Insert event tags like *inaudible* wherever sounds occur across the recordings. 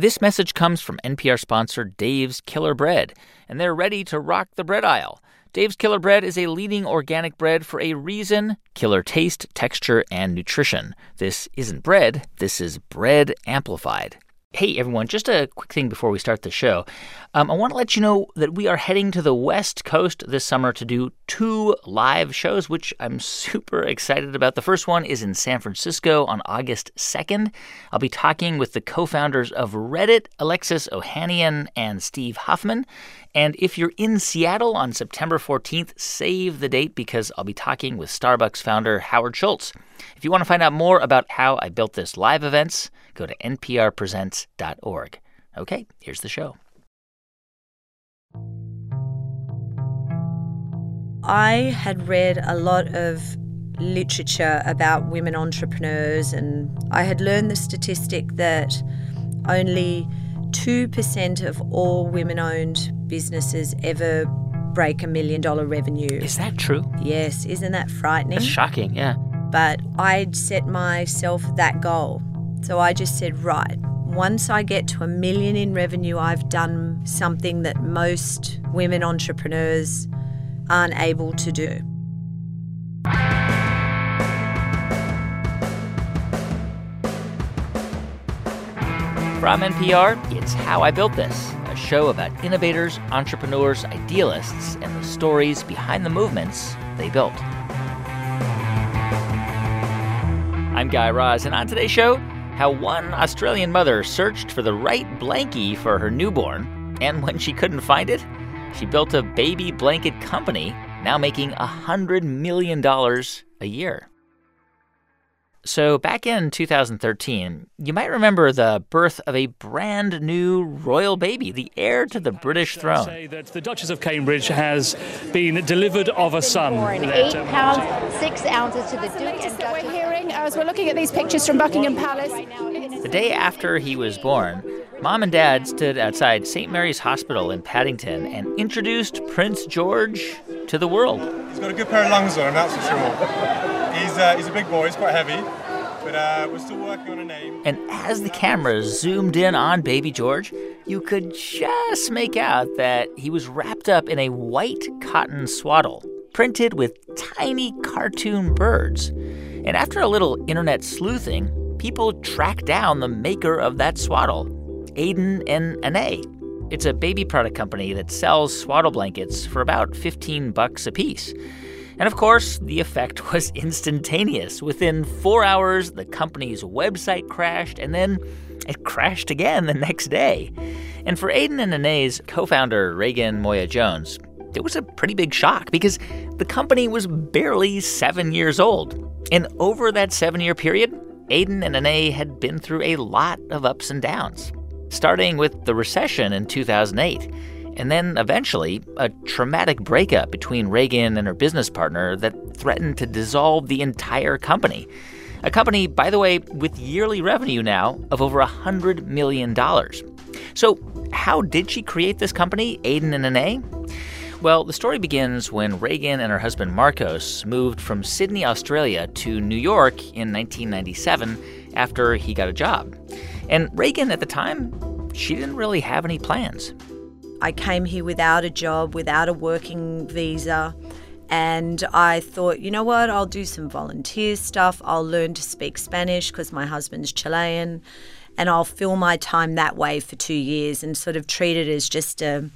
This message comes from NPR sponsor Dave's Killer Bread, and they're ready to rock the bread aisle. Dave's Killer Bread is a leading organic bread for a reason killer taste, texture, and nutrition. This isn't bread, this is bread amplified. Hey, everyone, just a quick thing before we start the show. Um, I want to let you know that we are heading to the West Coast this summer to do two live shows, which I'm *laughs* super excited about. The first one is in San Francisco on August 2nd. I'll be talking with the co founders of Reddit, Alexis Ohanian and Steve Huffman. And if you're in Seattle on September 14th, save the date because I'll be talking with Starbucks founder Howard Schultz. If you want to find out more about how I built this live events, go to nprpresents.org. Okay, here's the show. I had read a lot of literature about women entrepreneurs, and I had learned the statistic that only 2% of all women owned businesses ever break a million dollar revenue. Is that true? Yes, isn't that frightening? That's shocking, yeah. But I'd set myself that goal. So I just said, right, once I get to a million in revenue, I've done something that most women entrepreneurs aren't able to do. From NPR, it's How I Built This, show about innovators, entrepreneurs, idealists, and the stories behind the movements they built. I'm Guy Raz, and on today's show, how one Australian mother searched for the right blankie for her newborn, and when she couldn't find it, she built a baby blanket company, now making $100 million a year. So, back in 2013, you might remember the birth of a brand new royal baby, the heir to the British throne. Say that the Duchess of Cambridge has been delivered of a son. Born eight uh, pounds six ounces to the Duke and that we're hearing uh, as we're looking at these pictures from Buckingham Palace. The day after he was born, mom and dad stood outside St. Mary's Hospital in Paddington and introduced Prince George to the world. He's got a good pair of lungs on him, that's for sure. He's, uh, he's a big boy, he's quite heavy, but uh, we're still working on a name. And as the camera zoomed in on baby George, you could just make out that he was wrapped up in a white cotton swaddle, printed with tiny cartoon birds. And after a little internet sleuthing, people tracked down the maker of that swaddle, Aden and Anais. It's a baby product company that sells swaddle blankets for about 15 bucks a piece. And of course, the effect *laughs* was instantaneous. Within four hours, the company's website crashed, and then it crashed again the next day. And for Aden and Anais's co founder, Raegan Moya-Jones, it was a pretty big shock because the company was barely seven years old. And over that seven year period, Aden and Anais had been through a lot of ups and downs, starting with the recession in 2008 and then eventually a traumatic breakup between Raegan and her business partner that threatened to dissolve the entire company. A company, by the way, with yearly revenue now of over $100 million. So, how did she create this company, Aden and Anais? Well, the story begins when Raegan and her husband Marcos moved from Sydney, Australia to New York in 1997 after he got a job. And Raegan at the time, she didn't really have any plans. I came here without a job, without a working visa. And I thought, you know what, I'll do some volunteer stuff. I'll learn to speak Spanish because my husband's Chilean. And I'll fill my time that way for two years and sort of treat it as just a,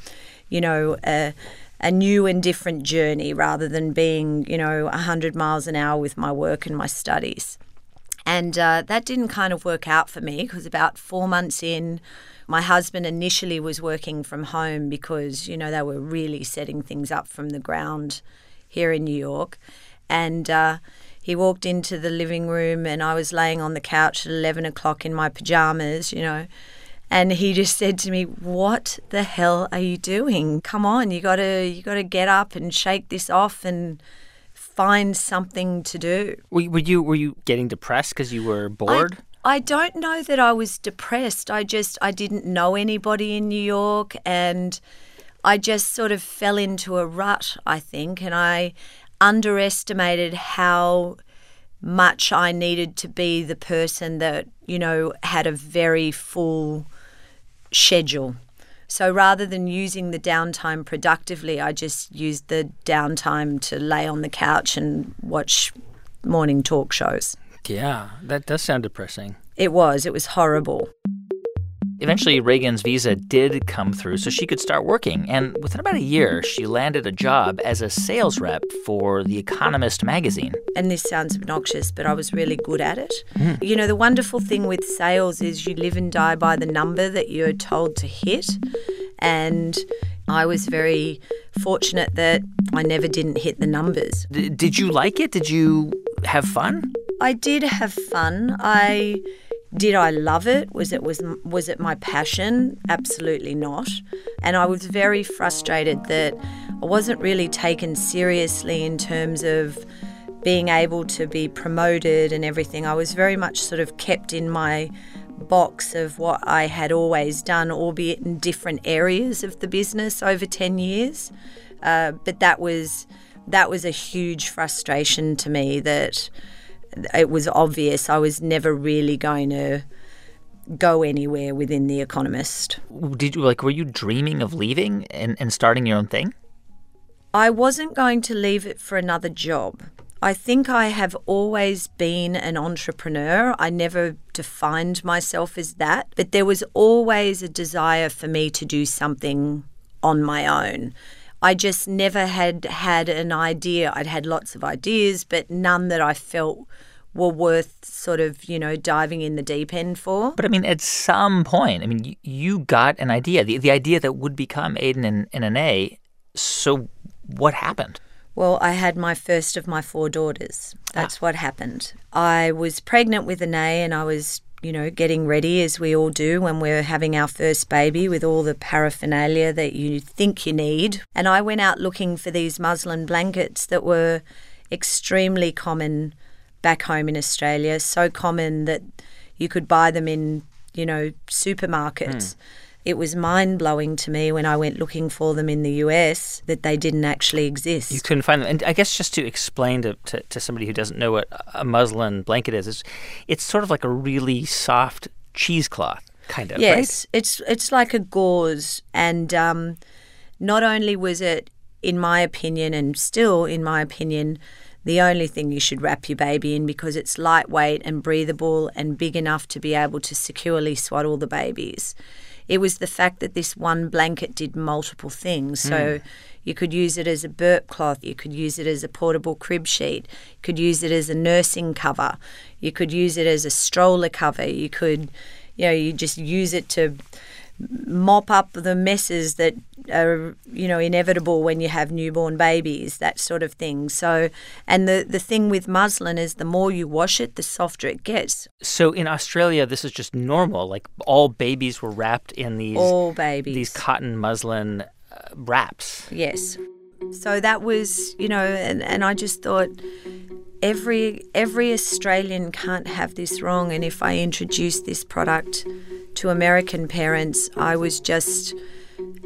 you know, a, a new and different journey rather than being, you know, 100 miles an hour with my work and my studies. And uh, that didn't kind of work out for me because about four months in, my husband initially was working from home because, you know, they were really setting things up from the ground here in New York. And uh, he walked into the living room and I was laying on the couch at 11 o'clock in my pajamas, you know. And he just said to me, "What the hell are you doing? Come on, you got to you got to get up and shake this off and find something to do." Were, were you were you getting depressed because you were bored? I don't know that I was depressed. I just I didn't know anybody in New York and I just sort of fell into a rut, I think, and I underestimated how much I needed to be the person that, you know, had a very full schedule. So rather than using the downtime productively, I just used the downtime to lay on the couch and watch morning talk shows. Yeah, that does sound depressing. It was, it was horrible. Eventually, Raegan's visa did come through so she could start working. And within about a year, she landed a job as a sales rep for The Economist magazine. And this sounds obnoxious, but I was really good at it. Mm-hmm. You know, the wonderful thing with sales is you live and die by the number that you're told to hit. And I was very fortunate that I never didn't hit the numbers. D- did you like it? Did you have fun? I did have fun. I did I love it? Was it was was it my passion? Absolutely not. And I was very frustrated that I wasn't really taken seriously in terms of being able to be promoted and everything. I was very much sort of kept in my box of what I had always done, albeit in different areas of the business over 10 years. Uh, but that was that was a huge frustration to me that it was obvious I was never really going to go anywhere within The Economist. Did you like were you dreaming of leaving and, and starting your own thing? I wasn't going to leave it for another job. I think I have always been an entrepreneur. I never defined myself as that, but there was always a desire for me to do something on my own. I just never had had an idea. I'd had lots of ideas, but none that I felt were worth sort of, you know, diving in the deep end for. But I mean, at some point, I mean, you, you got an idea, the, the idea that would become Aden and, and Anais. So what happened? Well, I had my first of my four daughters. Ah. That's what happened. I was pregnant with Anais and I was, you know, getting ready as we all do when we're having our first baby with all the paraphernalia that you think you need. And I went out looking for these muslin blankets that were extremely common back home in Australia, so common that you could buy them in, you know, supermarkets. Hmm. It was mind blowing to me when I went looking for them in the US that they didn't actually exist. You couldn't find them. And I guess just to explain to, to, to somebody who doesn't know what a muslin blanket is, it's, it's sort of like a really soft cheesecloth, kind of, right? Yes, it's it's like a gauze, and um, not only was it, in my opinion, and still in my opinion, the only thing you should wrap your baby in because it's lightweight and breathable and big enough to be able to securely swaddle the babies. It was the fact that this one blanket did multiple things. So hmm. you could use it as a burp cloth, you could use it as a portable crib sheet, you could use it as a nursing cover, you could use it as a stroller cover, you could, you know, you just use it to mop up the messes that are you know inevitable when you have newborn babies that sort of thing so and the the thing with muslin is the more you wash it the softer it gets So in Australia, this is just normal. Like all babies were wrapped in these all babies these cotton muslin uh, wraps. yes so that was you know and, and i just thought every every australian can't have this wrong and if i introduce this product to american parents i was just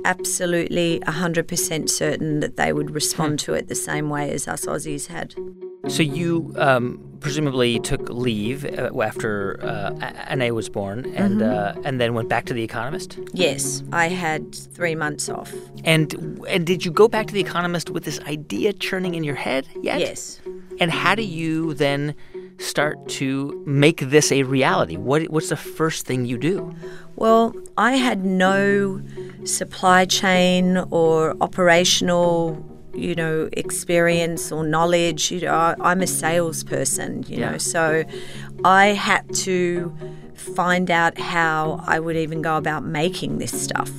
absolutely 100% certain that they would respond to it the same way as us aussies had So you um, presumably took leave uh, after uh, A- Anais was born, and Mm-hmm. uh, and then went back to the Economist. yes i had three months off And and did you go back to the Economist with this idea churning in your head yet? yes And how do you then start to make this a reality? What what's the first thing you do? Well, I had no supply chain or operational, you know, experience or knowledge. You know, I, I'm a salesperson, you know, so I had to find out how I would even go about making this stuff.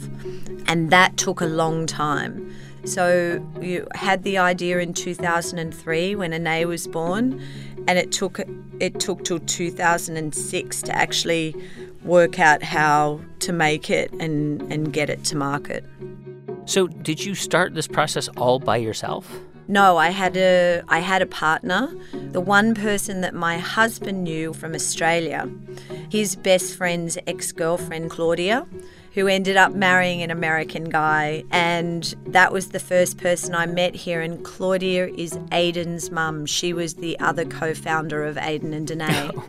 And that took a long time. So you had the idea in 2003 when Anais was born, and it took it took till 2006 to actually work out how to make it and, and get it to market. So did you start this process all by yourself? No, I had a I had a partner. The one person that my husband knew from Australia, his best friend's ex-girlfriend Claudia, who ended up marrying an American guy, and that was the first person I met here. And Claudia is Aden's mum. She was the other co-founder of Aden and Anais. *laughs*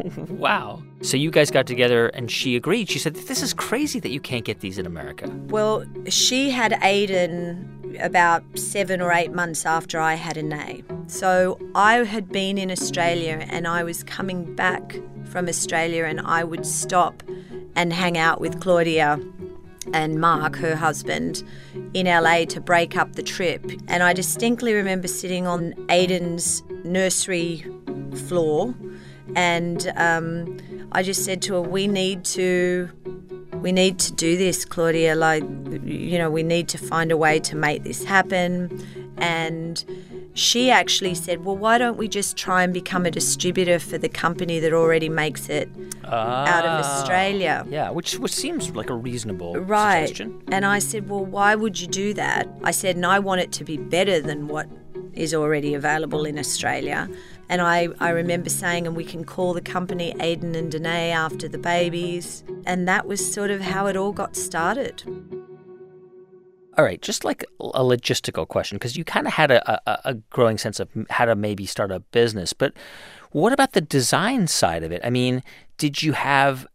Wow. So you guys got together and she agreed. She said, This is crazy that you can't get these in America. well, she had Aden about seven or eight months after I had Anais. So I had been in Australia and I was coming back from Australia and I would stop and hang out with Claudia and Mark, her husband, in LA to break up the trip. And I distinctly remember sitting on Aden's nursery floor and um, I just said to her, We need to we need to do this, Claudia. Like, you know, we need to find a way to make this happen. And she actually said, Well, why don't we just try and become a distributor for the company that already makes it out of Ah. Australia? Yeah, which, which seems like a reasonable Right. suggestion. And I said, Well, why would you do that? I said, And I want it to be better than what is already available in Australia. And I, I remember saying, and we can call the company Aden and Anais after the babies. And that was sort of how it all got started. All right, just like a logistical question, because you kind of had a, a, a growing sense of how to maybe start a business, but what about the design side of it? I mean, did you have,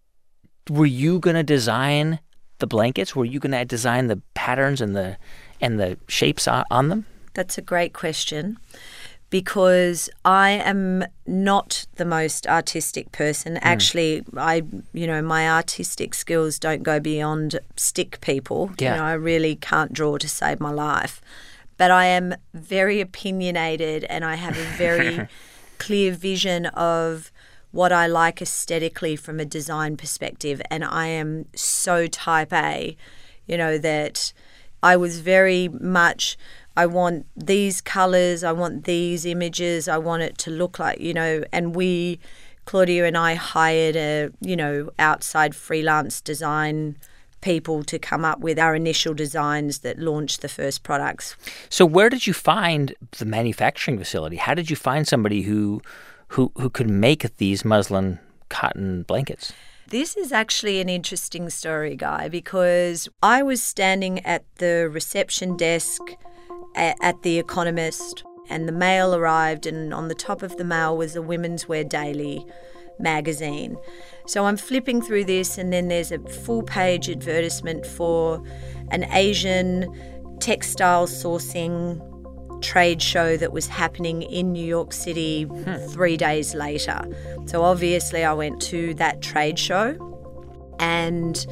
were you going to design the blankets? Were you going to design the patterns and the and the shapes on, on them? That's a great question because I am not the most artistic person. Hmm. Actually, I, you know, my artistic skills don't go beyond stick people. Yeah. You know, I really can't draw to save my life. But I am very opinionated and I have a very *laughs* clear vision of what I like aesthetically from a design perspective. And I am so type A, you know, that I was very much, I want these colors, I want these images, I want it to look like, you know, and we, Claudia and I hired a, you know, outside freelance design people to come up with our initial designs that launched the first products. So where did you find the manufacturing facility? How did you find somebody who who who could make these muslin cotton blankets? This is actually an interesting story, Guy, because I was standing at the reception desk at The Economist, and the mail arrived, and on the top of the mail was a Women's Wear Daily magazine. So I'm flipping through this, and then there's a full page advertisement for an Asian textile sourcing trade show that was happening in New York City hmm. three days later. So obviously, I went to that trade show and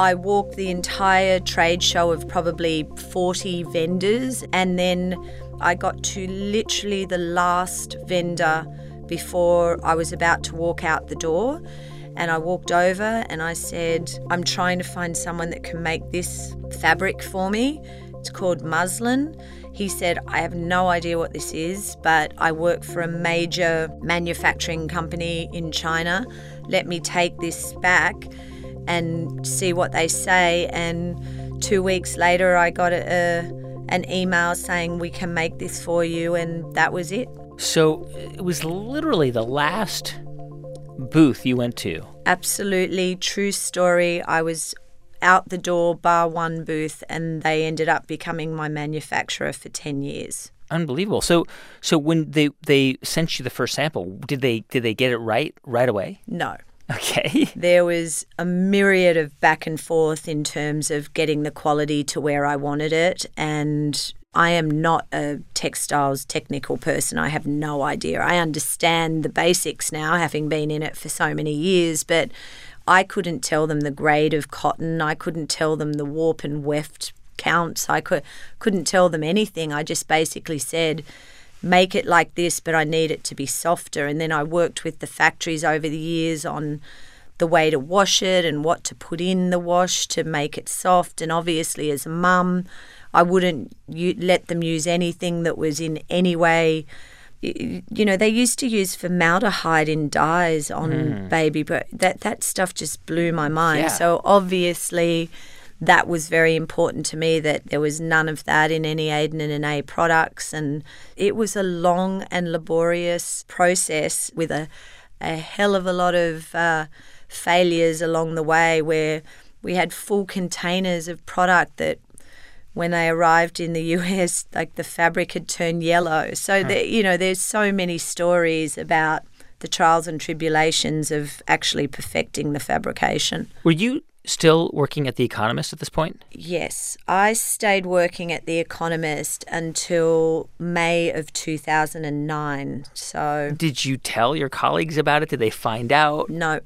I walked the entire trade show of probably 40 vendors, and then I got to literally the last vendor before I was about to walk out the door. And I walked over and I said, I'm trying to find someone that can make this fabric for me. It's called muslin. He said, I have no idea what this is, but I work for a major manufacturing company in China. Let me take this back and see what they say. And two weeks later, I got a, an email saying, We can make this for you. And that was it. So it was literally the last booth you went to. Absolutely true story. I was out the door, bar one booth, and they ended up becoming my manufacturer for 10 years. Unbelievable. So so when they they sent you the first sample, did they did they get it right right away? No. *laughs* Okay. There was a myriad of back and forth in terms of getting the quality to where I wanted it. And I am not a textiles technical person. I have no idea. I understand the basics now, having been in it for so many years, but I couldn't tell them the grade of cotton. I couldn't tell them the warp and weft counts. I could, couldn't tell them anything. I just basically said, make it like this, but I need it to be softer. And then I worked with the factories over the years on the way to wash it and what to put in the wash to make it soft. And obviously, as a mum, I wouldn't let them use anything that was in any way. You know, they used to use formaldehyde in dyes on hmm. baby, but that, that stuff just blew my mind. Yeah. So obviously, that was very important to me that there was none of that in any Aden and Anais products. And it was a long and laborious process with a, a hell of a lot of uh, failures along the way where we had full containers of product that when they arrived in the *laughs* US, like the fabric had turned yellow. So, there, you know, there's so many stories about the trials and tribulations of actually perfecting the fabrication. Were you still working at The Economist at this point? Yes, I stayed working at The Economist until May of 2009. So, Did you tell your colleagues about it? Did they find out? no,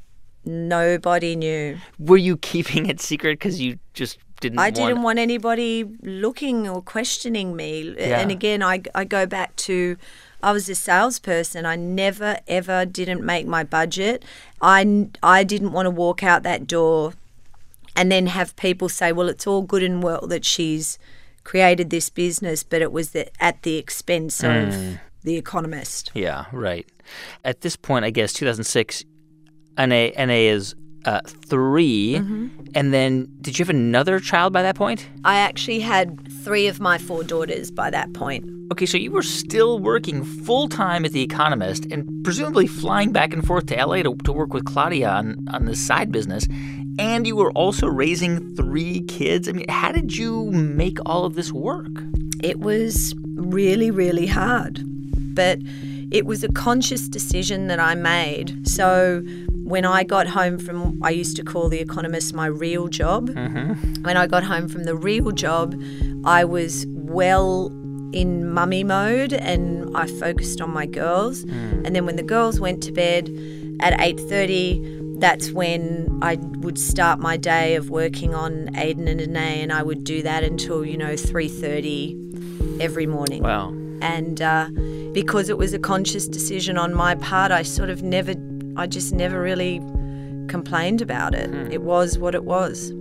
nobody knew. Were you keeping it secret because you just didn't I want didn't want anybody looking or questioning me. Yeah. And again, I, I go back to I was a salesperson. I never, ever didn't make my budget. I, I didn't want to walk out that door and then have people say, well, it's all good and well that she's created this business, but it was the, at the expense Mm. of The Economist. Yeah, right. At this point, I guess 2006, NA, NA is uh, 3 Mm-hmm. And then did you have another child by that point? I actually had three of my four daughters by that point. Okay, so you were still working full time at The Economist and presumably flying back and forth to LA to, to work with Claudia on, on this side business. And you were also raising three kids. I mean, how did you make all of this work? It was really, really hard. But it was a conscious decision that I made. So when I got home from, I used to call The Economist my real job. When I got home from the real job, I was well in mummy mode and I focused on my girls. And then when the girls went to bed at 8:30, that's when I would start my day of working on Aden and Anais, and I would do that until you know 3:30 every morning. Wow. And uh, because it was a conscious decision on my part, I sort of never, I just never really complained about it. It was what it was.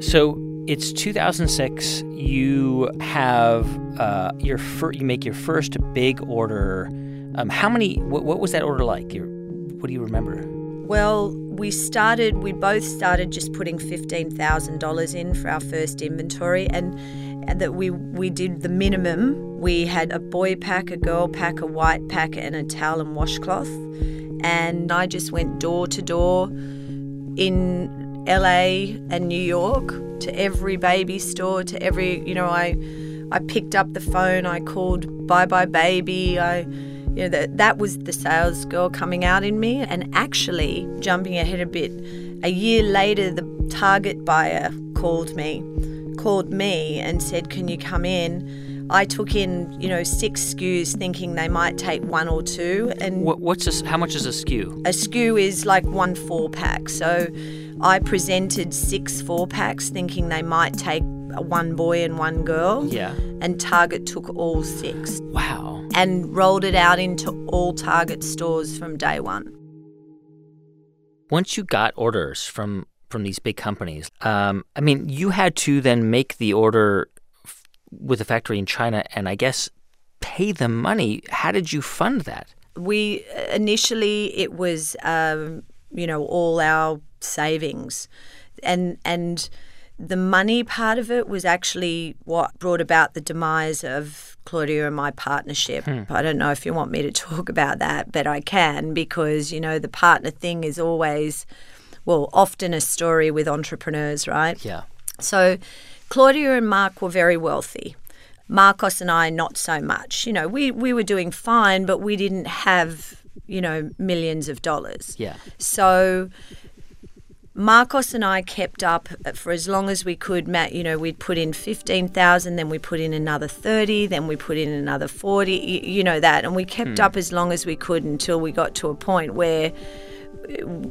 So it's 2006. You have uh, your fir- you make your first big order. Um, how many? What, what was that order like? Your, what do you remember? Well, we started, we both started just putting $15,000 in for our first inventory and that we, we did the minimum. We had a boy pack, a girl pack, a white pack, and a towel and washcloth. And I just went door to door in LA and New York to every baby store, to every, you know, I, I picked up the phone, I called Bye Bye Baby, I, you know, that, that was the sales girl coming out in me. And actually, jumping ahead a bit, a year later, the target buyer called me, called me and said, Can you come in? I took in, you know, six SKUs thinking they might take one or two. And What, what's this? How much is a SKU? a SKU is like one four pack. So I presented six four packs thinking they might take one boy and one girl. Yeah. And Target took all six Wow. and rolled it out into all Target stores from day one. Once you got orders from from these big companies, um, I mean, you had to then make the order f- with a factory in China, and I guess pay the money. How did you fund that? We initially it was um, you know all our savings, and and the money part of it was actually what brought about the demise of Claudia and my partnership. I don't know if you want me to talk about that, but I can because you know the partner thing is always well often a story with entrepreneurs, right? Yeah. So Claudia and Mark were very wealthy. Marcos and I not so much. You know, we, we were doing fine, but we didn't have, you know, millions of dollars. Yeah. So Marcos and I kept up for as long as we could. Matt, you know, we'd put in fifteen thousand, then we put in another thirty, then we put in another forty. You, you know that, and we kept hmm. up as long as we could until we got to a point where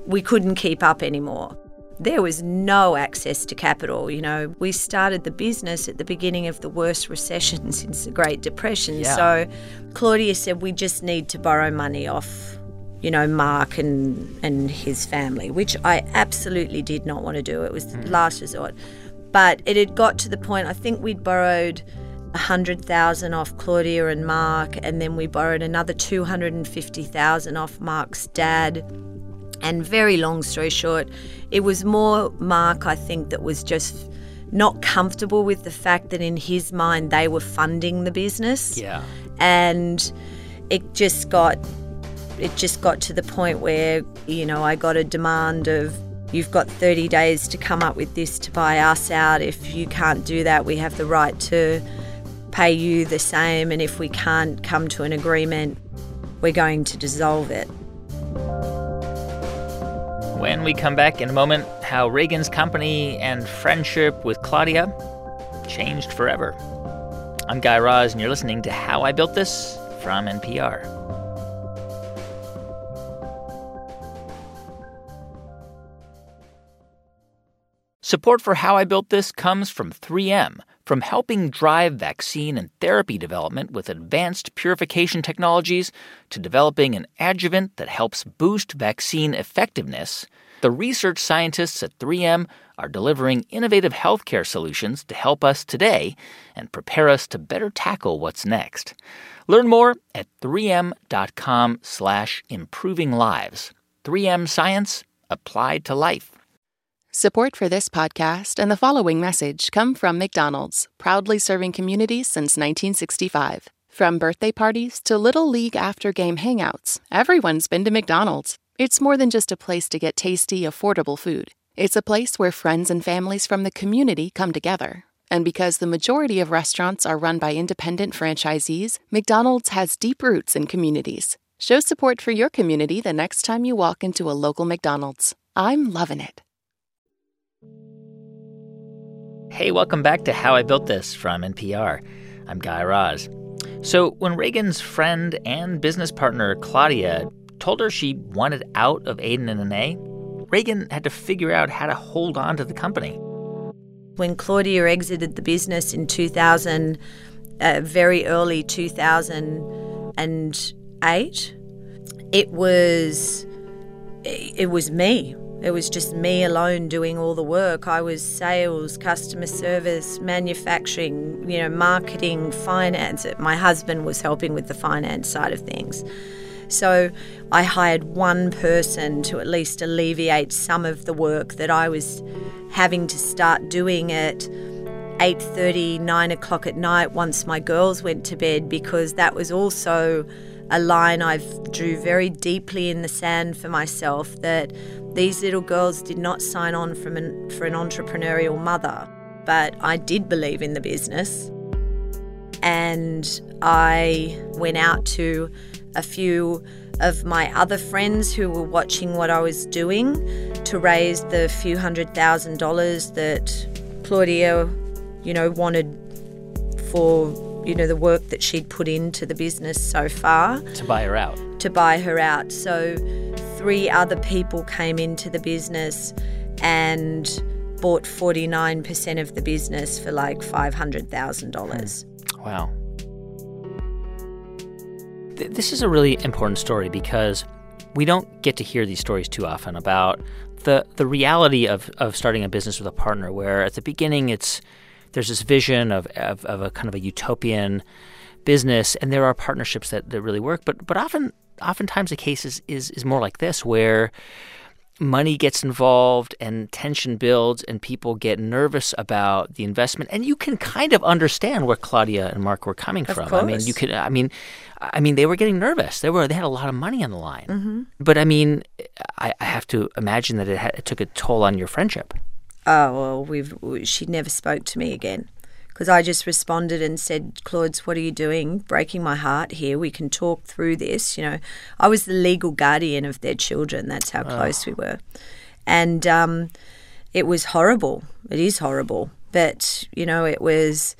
we couldn't keep up anymore. There was no access to capital. You know, we started the business at the beginning of the worst recession since the Great Depression. Yeah. So Claudia said we just need to borrow money off, you know, Mark and and his family, which I absolutely did not want to do. It was the last resort. But it had got to the point I think we'd borrowed a hundred thousand off Claudia and Mark, and then we borrowed another two hundred and fifty thousand off Mark's dad And very long story short, it was more Mark, I think, that was just not comfortable with the fact that in his mind they were funding the business. Yeah. And it just got it just got to the point where, you know, I got a demand of you've got 30 days to come up with this to buy us out. If you can't do that, we have the right to pay you the same and if we can't come to an agreement, we're going to dissolve it. When we come back in a moment, how Raegan's company and friendship with Claudia changed forever. I'm Guy Raz, and you're listening to How I Built This from NPR. Support for How I Built This comes from 3M. From helping drive vaccine and therapy development with advanced purification technologies to developing an adjuvant that helps boost vaccine effectiveness, the research scientists at 3M are delivering innovative healthcare solutions to help us today and prepare us to better tackle what's next. Learn more at 3m.com slash improving lives. 3M Science applied to life. Support for this podcast and the following message come from McDonald's, proudly serving communities since 1965. From birthday parties to Little League after game hangouts, everyone's been to McDonald's. It's more than just a place to get tasty, affordable food. It's a place where friends and families from the community come together. And because the majority of restaurants are run by independent franchisees, McDonald's has deep roots in communities. Show support for your community the next time you walk into a local McDonald's. I'm loving it. Hey, welcome back to How I Built This from NPR. I'm Guy Raz. So, when Raegan's friend and business partner Claudia told her she wanted out of Aden and Anais, Raegan had to figure out how to hold on to the company. When Claudia exited the business in 2000, uh, very early 2008, it was it was me. It was just me alone doing all the work. I was sales, customer service, manufacturing, you know, marketing, finance. My husband was helping with the finance side of things. So I hired one person to at least alleviate some of the work that I was having to start doing at 8:30, 9 o'clock at night once my girls went to bed because that was also a line I've drew very deeply in the sand for myself that these little girls did not sign on from an, for an entrepreneurial mother, but I did believe in the business. And I went out to a few of my other friends who were watching what I was doing to raise the few hundred thousand dollars that Claudia, you know, wanted for, you know, the work that she'd put into the business so far. To buy her out. To buy her out. So three other people came into the business and bought 49% of the business for like $500,000. Hmm. Wow. This is a really important story because we don't get to hear these stories too often about the, the reality of, of starting a business with a partner where at the beginning it's there's this vision of, of, of a kind of a utopian business and there are partnerships that, that really work but but often oftentimes the case is, is, is more like this, where money gets involved and tension builds and people get nervous about the investment and you can kind of understand where Claudia and Mark were coming of from. Course. I mean you could I mean I mean they were getting nervous. They were they had a lot of money on the line. Mm-hmm. But I mean I, I, have to imagine that it, had, it took a toll on your friendship. Oh well we've she never spoke to me again because I just responded and said, Claude, what are you doing? Breaking my heart here. We can talk through this. You know, I was the legal guardian of their children. That's how close we were. And um, it was horrible. It is horrible. But, you know, it was.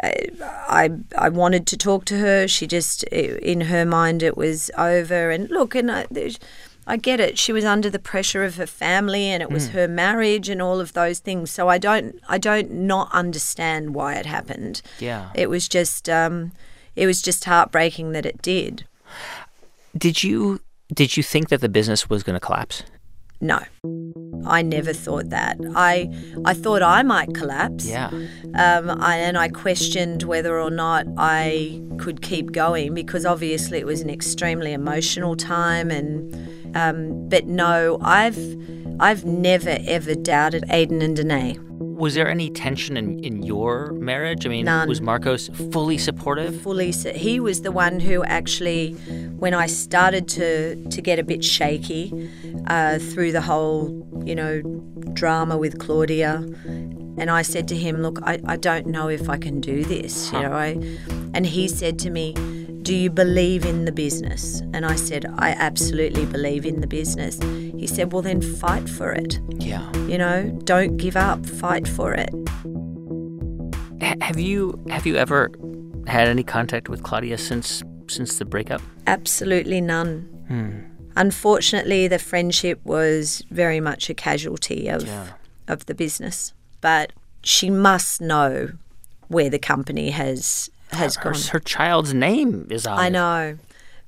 I I wanted to talk to her. She just, in her mind, it was over. And look, and I, I get it. She was under the pressure of her family and it was mm. her marriage and all of those things. So I don't I don't not understand why it happened. Yeah. It was just um it was just heartbreaking that it did. Did you did you think that the business was going to collapse? No. I never thought that. I I thought I might collapse. Yeah. Um, I, and I questioned whether or not I could keep going because obviously it was an extremely emotional time and Um, but no, I've I've never ever doubted Aden and Anais. Was there any tension in, in your marriage? I mean, None. was Marcos fully supportive? fully he was the one who actually when i started to to get a bit shaky uh, through the whole you know drama with claudia and i said to him look i, I don't know if i can do this you know I, and he said to me do you believe in the business and i said i absolutely believe in the business he said well then fight for it Yeah. you know don't give up fight for it H- have you have you ever had any contact with Claudia since since the breakup? Absolutely none. Hmm. Unfortunately, the friendship was very much a casualty of of the business. But she must know where the company has has Her, gone. her child's name is on I know.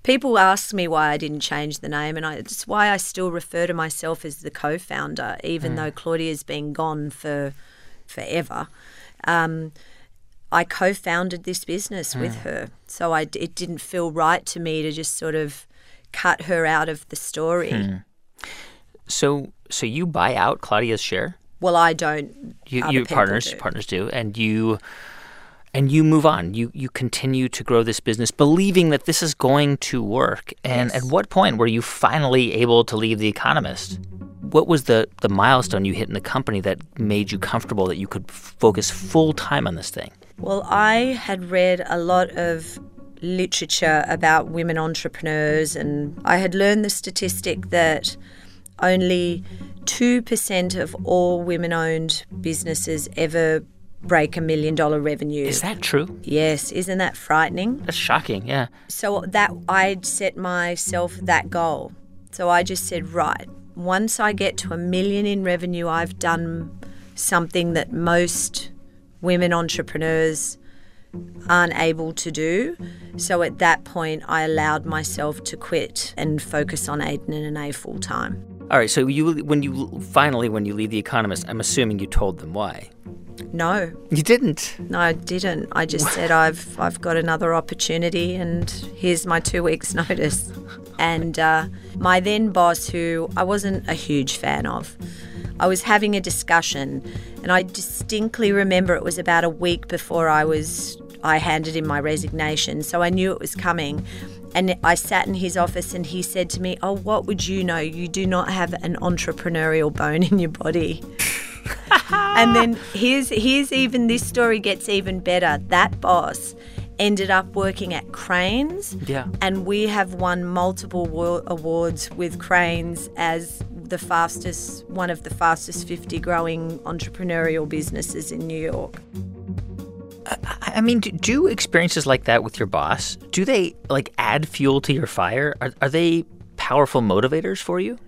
People ask me why I didn't change the name, and I, it's why I still refer to myself as the co-founder, even mm. though Claudia's been gone for forever. Um, I co-founded this business with mm. her, so I, it didn't feel right to me to just sort of cut her out of the story. Hmm. So so you buy out Claudia's share? Well, I don't. You, your partners do. partners do, and you and you move on. You you continue to grow this business, believing that this is going to work. And at what point were you finally able to leave the Economist? What was the the milestone you hit in the company that made you comfortable that you could focus full time on this thing? Well, I had read a lot of literature about women entrepreneurs, and I had learned the statistic that only 2% of all women owned businesses ever break a million dollar revenue. Is that true? Yes, isn't that frightening? That's shocking. Yeah. So that I'd set myself that goal. So I just said, right, once I get to a million in revenue, I've done something that most women entrepreneurs aren't able to do. So at that point, I allowed myself to quit and focus on Aden and Anais full time. All right. So you when you finally when you leave the Economist, I'm assuming you told them why. No, You didn't. no, I didn't. I just said I've I've got another opportunity, and here's my two weeks' *laughs* notice. And uh, my then boss, who I wasn't a huge fan of, I was having a discussion, and I distinctly remember it was about a week before I was I handed in my resignation, so I knew it was coming. And I sat in his office, and he said to me, "Oh, what would you know? You do not have an entrepreneurial bone in your body." *laughs* and then here's here's even this story gets even better. That boss ended up working at Crain's. Yeah. And we have won multiple wa- awards with Crain's as the fastest one of the fastest 50 growing entrepreneurial businesses in New York. I mean, do, do experiences like that with your boss do they like add fuel to your fire? Are, are they powerful motivators for you?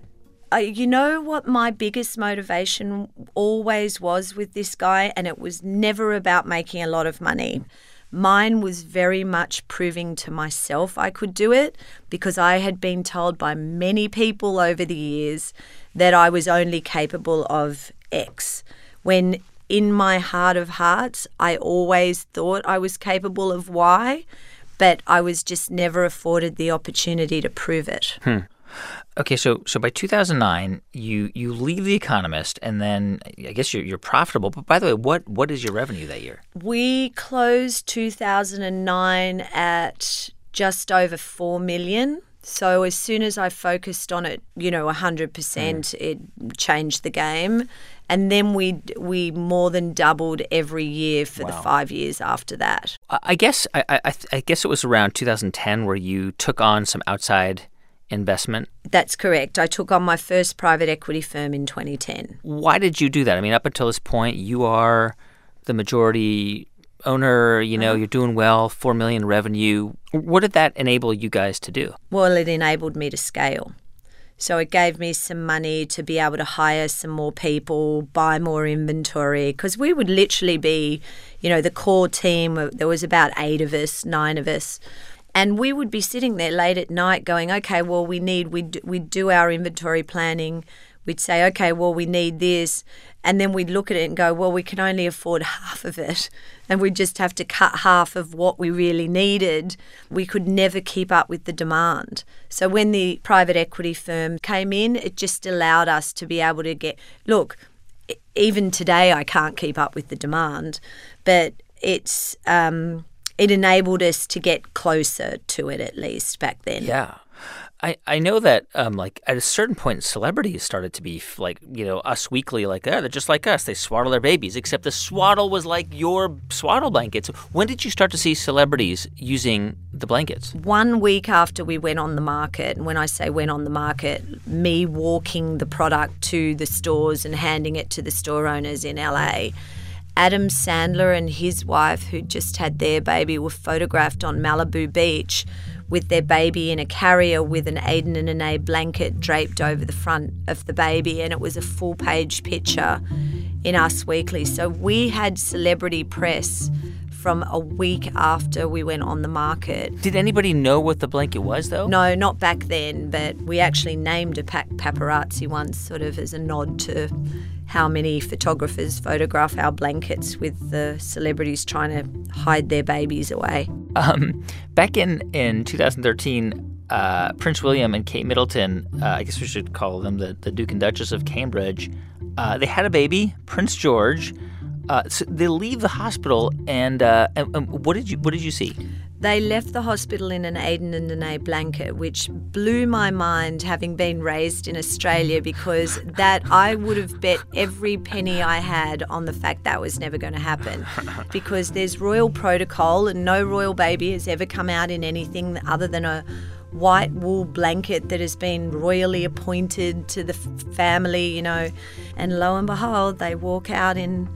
Uh, you know what my biggest motivation always was with this guy, and it was never about making a lot of money. Mine was very much proving to myself I could do it because I had been told by many people over the years that I was only capable of X. When in my heart of hearts, I always thought I was capable of Y, but I was just never afforded the opportunity to prove it. Okay, so so by 2009, you you leave the Economist, and then I guess you're you're profitable. But by the way, what what is your revenue that year? We closed 2009 at just over 4 million. So as soon as I focused on it, you know, 100%, hmm. it changed the game. And then we we more than doubled every year for the 5 years after that. I guess I, I I I guess it was around 2010 where you took on some outside investment. That's correct. I took on my first private equity firm in 2010. Why did you do that? I mean, up until this point, you are the majority owner. You know, uh-huh. you're doing well, four million revenue. What did that enable you guys to do? Well, it enabled me to scale. So it gave me some money to be able to hire some more people, buy more inventory, because we would literally be, you know, the core team. There was about eight of us, nine of us. And we would be sitting there late at night going, okay, well, we need, we do, we do our inventory planning. we'd say, okay, well, we need this. And then we'd look at it and go, well, we can only afford *laughs* half of it. And we'd just have to cut half of what we really needed. We could never keep up with the demand. So when the private equity firm came in, it just allowed us to be able to get, look, even today I can't keep up with the demand, but it's, um, it enabled us to get closer to it at least back then. Yeah. I, I know that um, like at a certain point celebrities started to be f- like you know us weekly like oh, they're just like us they swaddle their babies except the swaddle was like your swaddle blankets when did you start to see celebrities using the blankets one week after we went on the market, and when I say went on the market, me walking the product to the stores and handing it to the store owners in LA, Adam Sandler and his wife, who just had their baby, were photographed on Malibu Beach with their baby in a carrier with an Aden and Anais blanket draped over the front of the baby, and it was a full page picture in Us Weekly. So we had celebrity press from a week after we went on the market. did anybody know what the blanket was though No, not back then, but we actually named a pa- paparazzi once, sort of as a nod to how many photographers photograph our blankets with the celebrities trying to hide their babies away. Um, back in in 2013, uh, Prince William and Kate Middleton, uh, I guess we should call them the, the Duke and Duchess of Cambridge, uh, they had a baby, Prince George. Uh, so they leave the hospital, and, uh, and, and what did you what did you see? They left the hospital in an Aden and Anais blanket, which blew my mind having been raised in Australia because that I would have bet every penny I had on the fact that was never going to happen. *laughs* Because there's royal protocol and no royal baby has ever come out in anything other than a white wool blanket that has been royally appointed to the f- family, you know. And lo and behold, they walk out in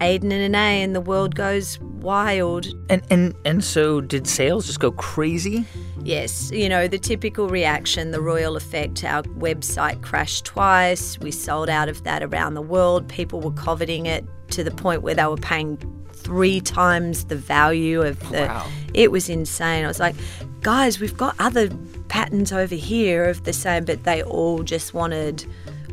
Aden and Anais and the world goes wild. And and and so did sales just go crazy? Yes, you know, the typical reaction, the royal effect. Our website crashed twice. We sold out of that around the world. People were coveting it to the point where they were paying three times the value of oh, the. Wow. It was insane. I was like, guys, we've got other patterns over here of the same, but they all just wanted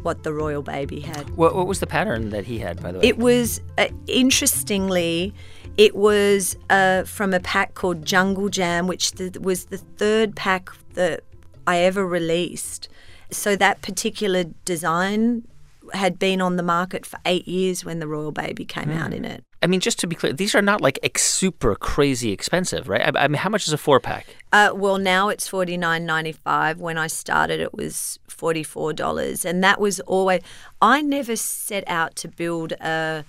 what the royal baby had. What, what was the pattern that he had, by the way? It was uh, interestingly, it was uh, from a pack called Jungle Jam, which th- was the third pack that I ever released. So that particular design had been on the market for eight years when the royal baby came out in it. I mean, just to be clear, these are not like ex- super crazy expensive, right? I, I mean, how much is a four pack? Uh, well, now it's forty nine ninety five. When I started, it was forty four dollars, and that was always. I never set out to build a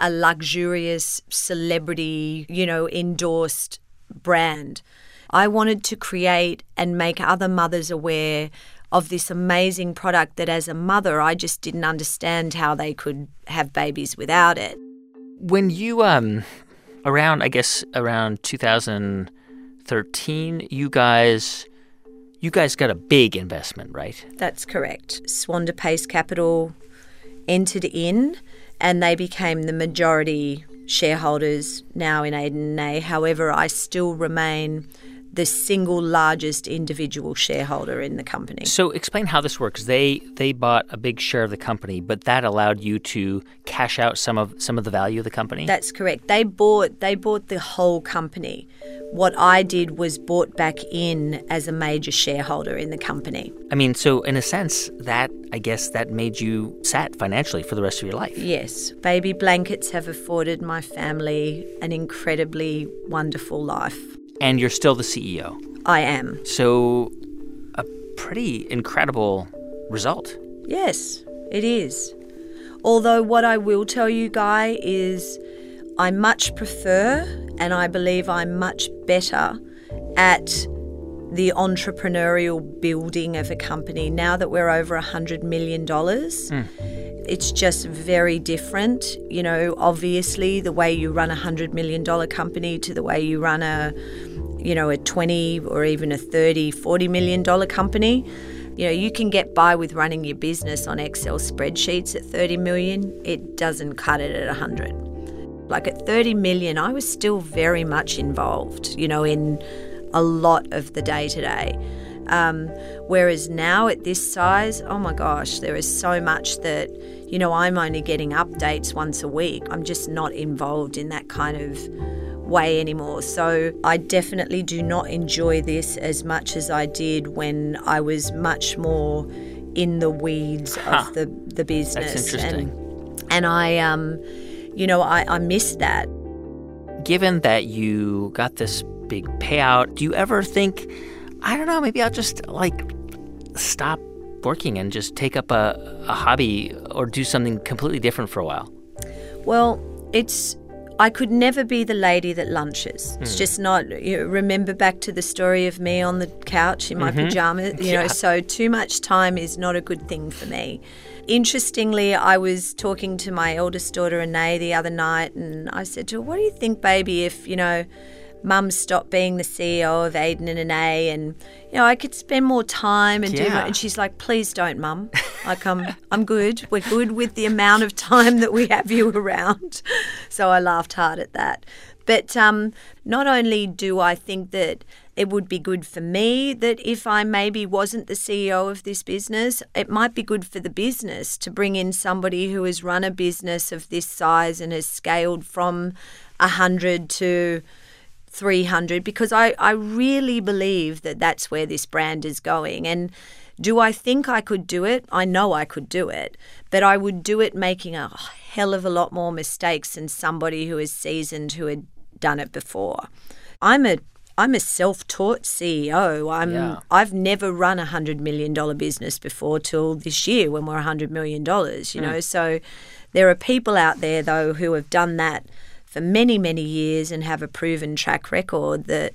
a luxurious celebrity, you know, endorsed brand. I wanted to create and make other mothers aware of this amazing product that, as a mother, I just didn't understand how they could have babies without it. When you um, around I guess around 2013, you guys, you guys got a big investment, right? That's correct. Swander Pace Capital entered in and they became the majority shareholders now in Aden A. However, I still remain the single largest individual shareholder in the company. So explain how this works. They they bought a big share of the company, but that allowed you to cash out some of some of the value of the company. That's correct. They bought they bought the whole company. What I did was bought back in as a major shareholder in the company. I mean, so in a sense, that I guess that made you set financially for the rest of your life. Yes, baby blankets have afforded my family an incredibly wonderful life. And you're still the CEO. I am. So a pretty incredible result. Yes, it is. Although, what I will tell you, Guy, is I much prefer and I believe I'm much better at the entrepreneurial building of a company now that we're over a $100 million. Hmm. It's just very different. You know, obviously, the way you run a $100 million company to the way you run a, you know, a 20 or even a 30, 40 million dollar company. You know, you can get by with running your business on Excel spreadsheets at 30 million. It doesn't cut it at 100. Like at 30 million, I was still very much involved, you know, in a lot of the day to day. Um, whereas now at this size, oh my gosh, there is so much that, you know, I'm only getting updates once a week. I'm just not involved in that kind of way anymore. So I definitely do not enjoy this as much as I did when I was much more in the weeds Huh. of the, the business. That's interesting. And, and I, um, you know, I, I miss that. Given that you got this big payout, do you ever think, I don't know, maybe I'll just like stop working and just take up a, a hobby or do something completely different for a while? Well, it's I could never be the lady that lunches. It's hmm. just not. You know, remember back to the story of me on the couch in my mm-hmm. pajamas. You know, Yeah. so too much time is not a good thing for me. Interestingly, I was talking to my eldest daughter Renee the other night, and I said to her, "What do you think, baby, if you know?" Mum stopped being the CEO of Aden and Anais, and you know I could spend more time and do. Yeah. My, and she's like, "Please don't, Mum. Like I'm, I'm good. We're good with the amount of time that we have you around." So I laughed hard at that. But um, not only do I think that it would be good for me that if I maybe wasn't the CEO of this business, it might be good for the business to bring in somebody who has run a business of this size and has scaled from a hundred to 300 because I, I really believe that that's where this brand is going. And do I think I could do it? I know I could do it, but I would do it making a hell of a lot more mistakes than somebody who is seasoned who had done it before. I'm a I'm a self-taught CEO. I'm Yeah. I've never run a hundred million dollar business before till this year when we're a hundred million dollars. You hmm. know, so there are people out there though who have done that for many many years and have a proven track record that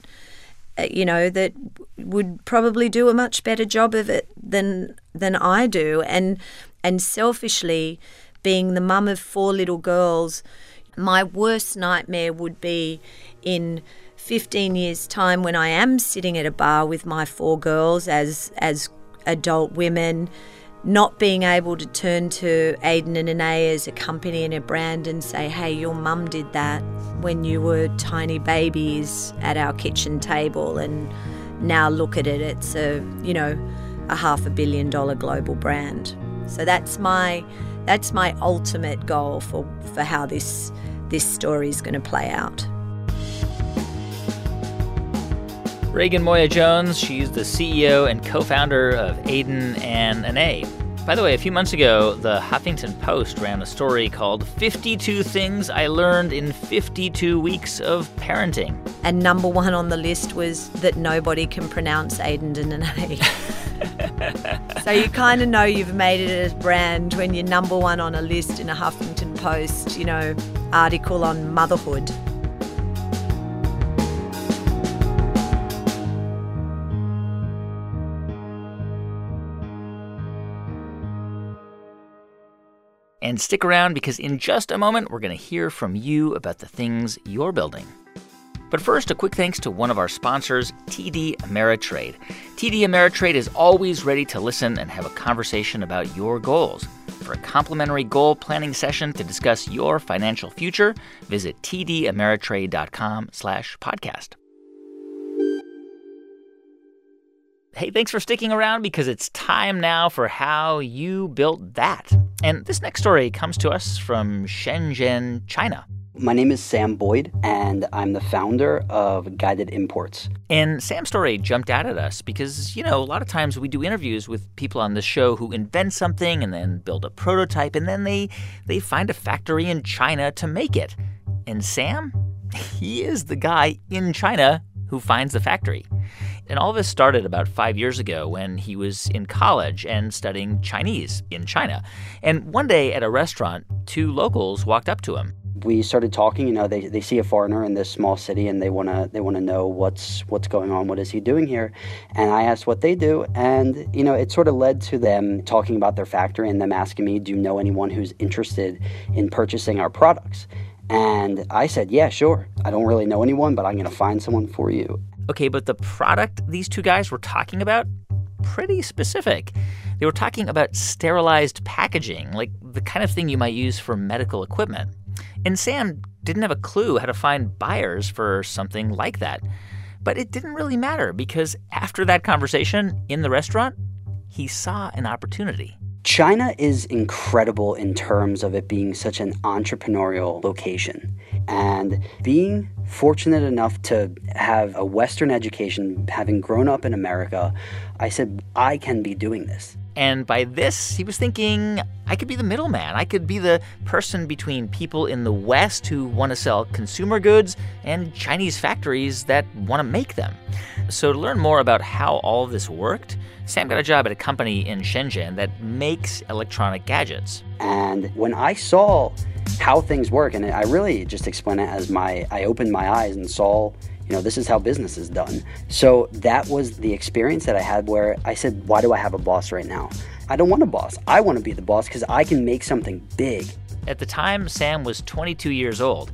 uh, you know that would probably do a much better job of it than than I do. And and selfishly being the mum of four little girls my worst nightmare would be in 15 years time when I am sitting at a bar with my four girls as as adult women not being able to turn to Aden and Anais as a company and a brand and say, hey, your mum did that when you were tiny babies at our kitchen table. And now look at it, it's a, you know, a half a billion dollar global brand. So that's my that's my ultimate goal for, for how this this story is going to play out. Raegan Moya-Jones, she's the CEO and co founder of Aden and Anais. By the way, a few months ago, the Huffington Post ran a story called 52 Things I Learned in 52 Weeks of Parenting. And number one on the list was that nobody can pronounce Aden and A. *laughs* so you kind of know you've made it a brand when you're number one on a list in a Huffington Post, you know, article on motherhood. And stick around because in just a moment, we're going to hear from you about the things you're building. But first, a quick thanks to one of our sponsors, TD Ameritrade. TD Ameritrade is always ready to listen and have a conversation about your goals. For a complimentary goal planning session to discuss your financial future, visit tdameritrade.com Hey, thanks for sticking around because it's time now for how you built that. And this next story comes to us from Shenzhen, China. My name is Sam Boyd, and I'm the founder of Guided Imports. And Sam's story jumped out at us because, you know, a lot of times we do interviews with people on this show who invent something and then build a prototype and then they they find a factory in China to make it. And Sam, *laughs* he is the guy in China who finds the factory. And all this started about five years ago when he was in college and studying Chinese in China. And one day at a restaurant, two locals walked up to him. We started talking. You know, they, they see a foreigner in this small city, and they wanna they wanna know what's what's going on. What is he doing here? And I asked what they do, and you know, it sort of led to them talking about their factory and them asking me, "Do you know anyone who's interested in purchasing our products?" And I said, "Yeah, sure. I don't really know anyone, but I'm gonna find someone for you." Okay, but the product these two guys were talking about, pretty specific. They were talking about sterilized packaging, like the kind of thing you might use for medical equipment. And Sam didn't have a clue how to find buyers for something like that. But it didn't really matter because after that conversation in the restaurant, he saw an opportunity. China is incredible in terms of it being such an entrepreneurial location. And being fortunate enough to have a Western education, having grown up in America, I said, I can be doing this. And by this, he was thinking, I could be the middleman. I could be the person between people in the West who want to sell consumer goods and Chinese factories that want to make them. So, to learn more about how all of this worked, Sam got a job at a company in Shenzhen that makes electronic gadgets. And when I saw how things work, and I really just explain it as my, I opened my eyes and saw you know, this is how business is done. So that was the experience that I had where I said, why do I have a boss right now? I don't want a boss. I want to be the boss because I can make something big. At the time, Sam was 22 years old.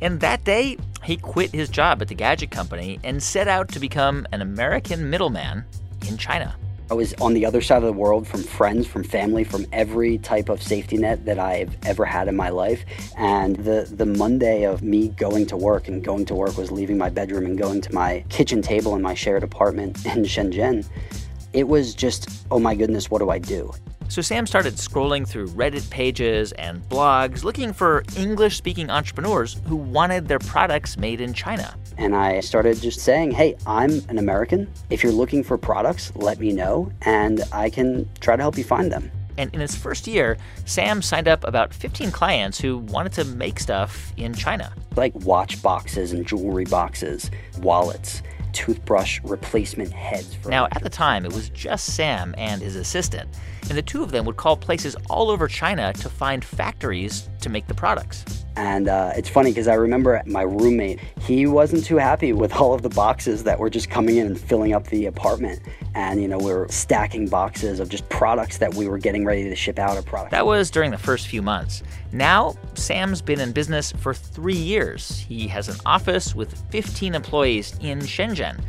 And that day, he quit his job at the gadget company and set out to become an American middleman in China. I was on the other side of the world from friends, from family, from every type of safety net that I've ever had in my life. And the, the Monday of me going to work and going to work was leaving my bedroom and going to my kitchen table in my shared apartment in Shenzhen. It was just, oh my goodness, what do I do? So Sam started scrolling through Reddit pages and blogs looking for English speaking entrepreneurs who wanted their products made in China. And I started just saying, hey, I'm an American. If you're looking for products, let me know, and I can try to help you find them. And in his first year, Sam signed up about 15 clients who wanted to make stuff in China. Like watch boxes and jewelry boxes, wallets toothbrush replacement heads. now, at the time, it was just Sam and his assistant, and the two of them would call places all over China to find factories to make the products. And uh, it's funny because I remember my roommate, he wasn't too happy with all of the boxes that were just coming in and filling up the apartment. And, you know, we were stacking boxes of just products that we were getting ready to ship out of products. That was during the first few months. Now, Sam's been in business for three years. He has an office with 15 employees in Shenzhen.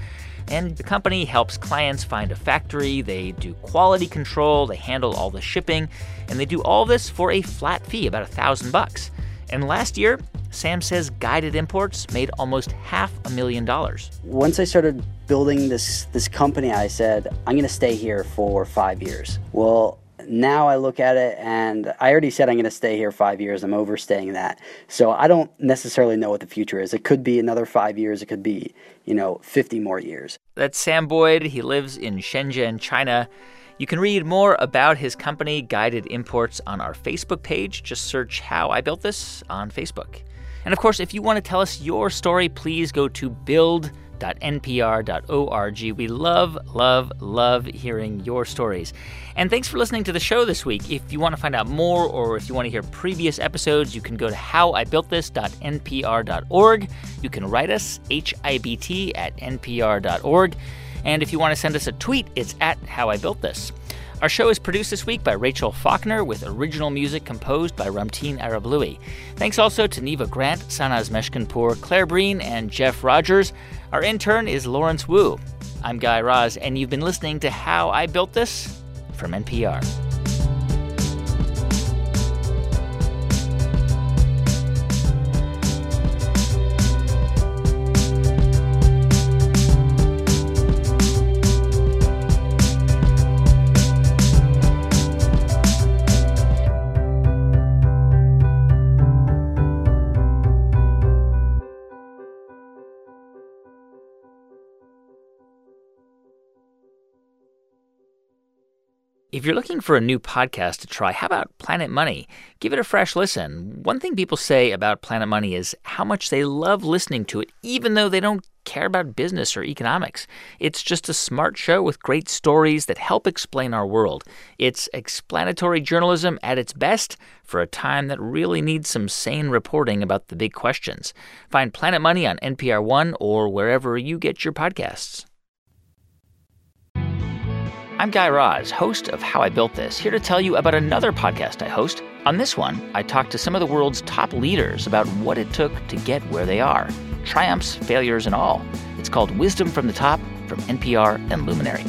And the company helps clients find a factory, they do quality control, they handle all the shipping, and they do all this for a flat fee, about a thousand bucks. And last year, Sam says guided imports made almost half a million dollars. Once I started building this this company, I said, I'm going to stay here for 5 years. Well, now I look at it and I already said I'm going to stay here 5 years. I'm overstaying that. So I don't necessarily know what the future is. It could be another 5 years, it could be, you know, 50 more years. That's Sam Boyd. He lives in Shenzhen, China. You can read more about his company, Guided Imports, on our Facebook page. Just search How I Built This on Facebook. And of course, if you want to tell us your story, please go to build.npr.org. We love, love, love hearing your stories. And thanks for listening to the show this week. If you want to find out more or if you want to hear previous episodes, you can go to howibuiltthis.npr.org. You can write us, hibt at npr.org. And if you want to send us a tweet, it's at How I Built This. Our show is produced this week by Rachel Faulkner with original music composed by Ramtin Arablouei. Thanks also to Neva Grant, Sanaz Meshkinpour, Claire Breen, and Jeff Rogers. Our intern is Lawrence Wu. I'm Guy Raz, and you've been listening to How I Built This from NPR. If you're looking for a new podcast to try, how about Planet Money? Give it a fresh listen. One thing people say about Planet Money is how much they love listening to it, even though they don't care about business or economics. It's just a smart show with great stories that help explain our world. It's explanatory journalism at its best for a time that really needs some sane reporting about the big questions. Find Planet Money on NPR One or wherever you get your podcasts. I'm Guy Raz, host of How I Built This, here to tell you about another podcast I host. On this one, I talk to some of the world's top leaders about what it took to get where they are triumphs, failures, and all. It's called Wisdom from the Top from NPR and Luminary.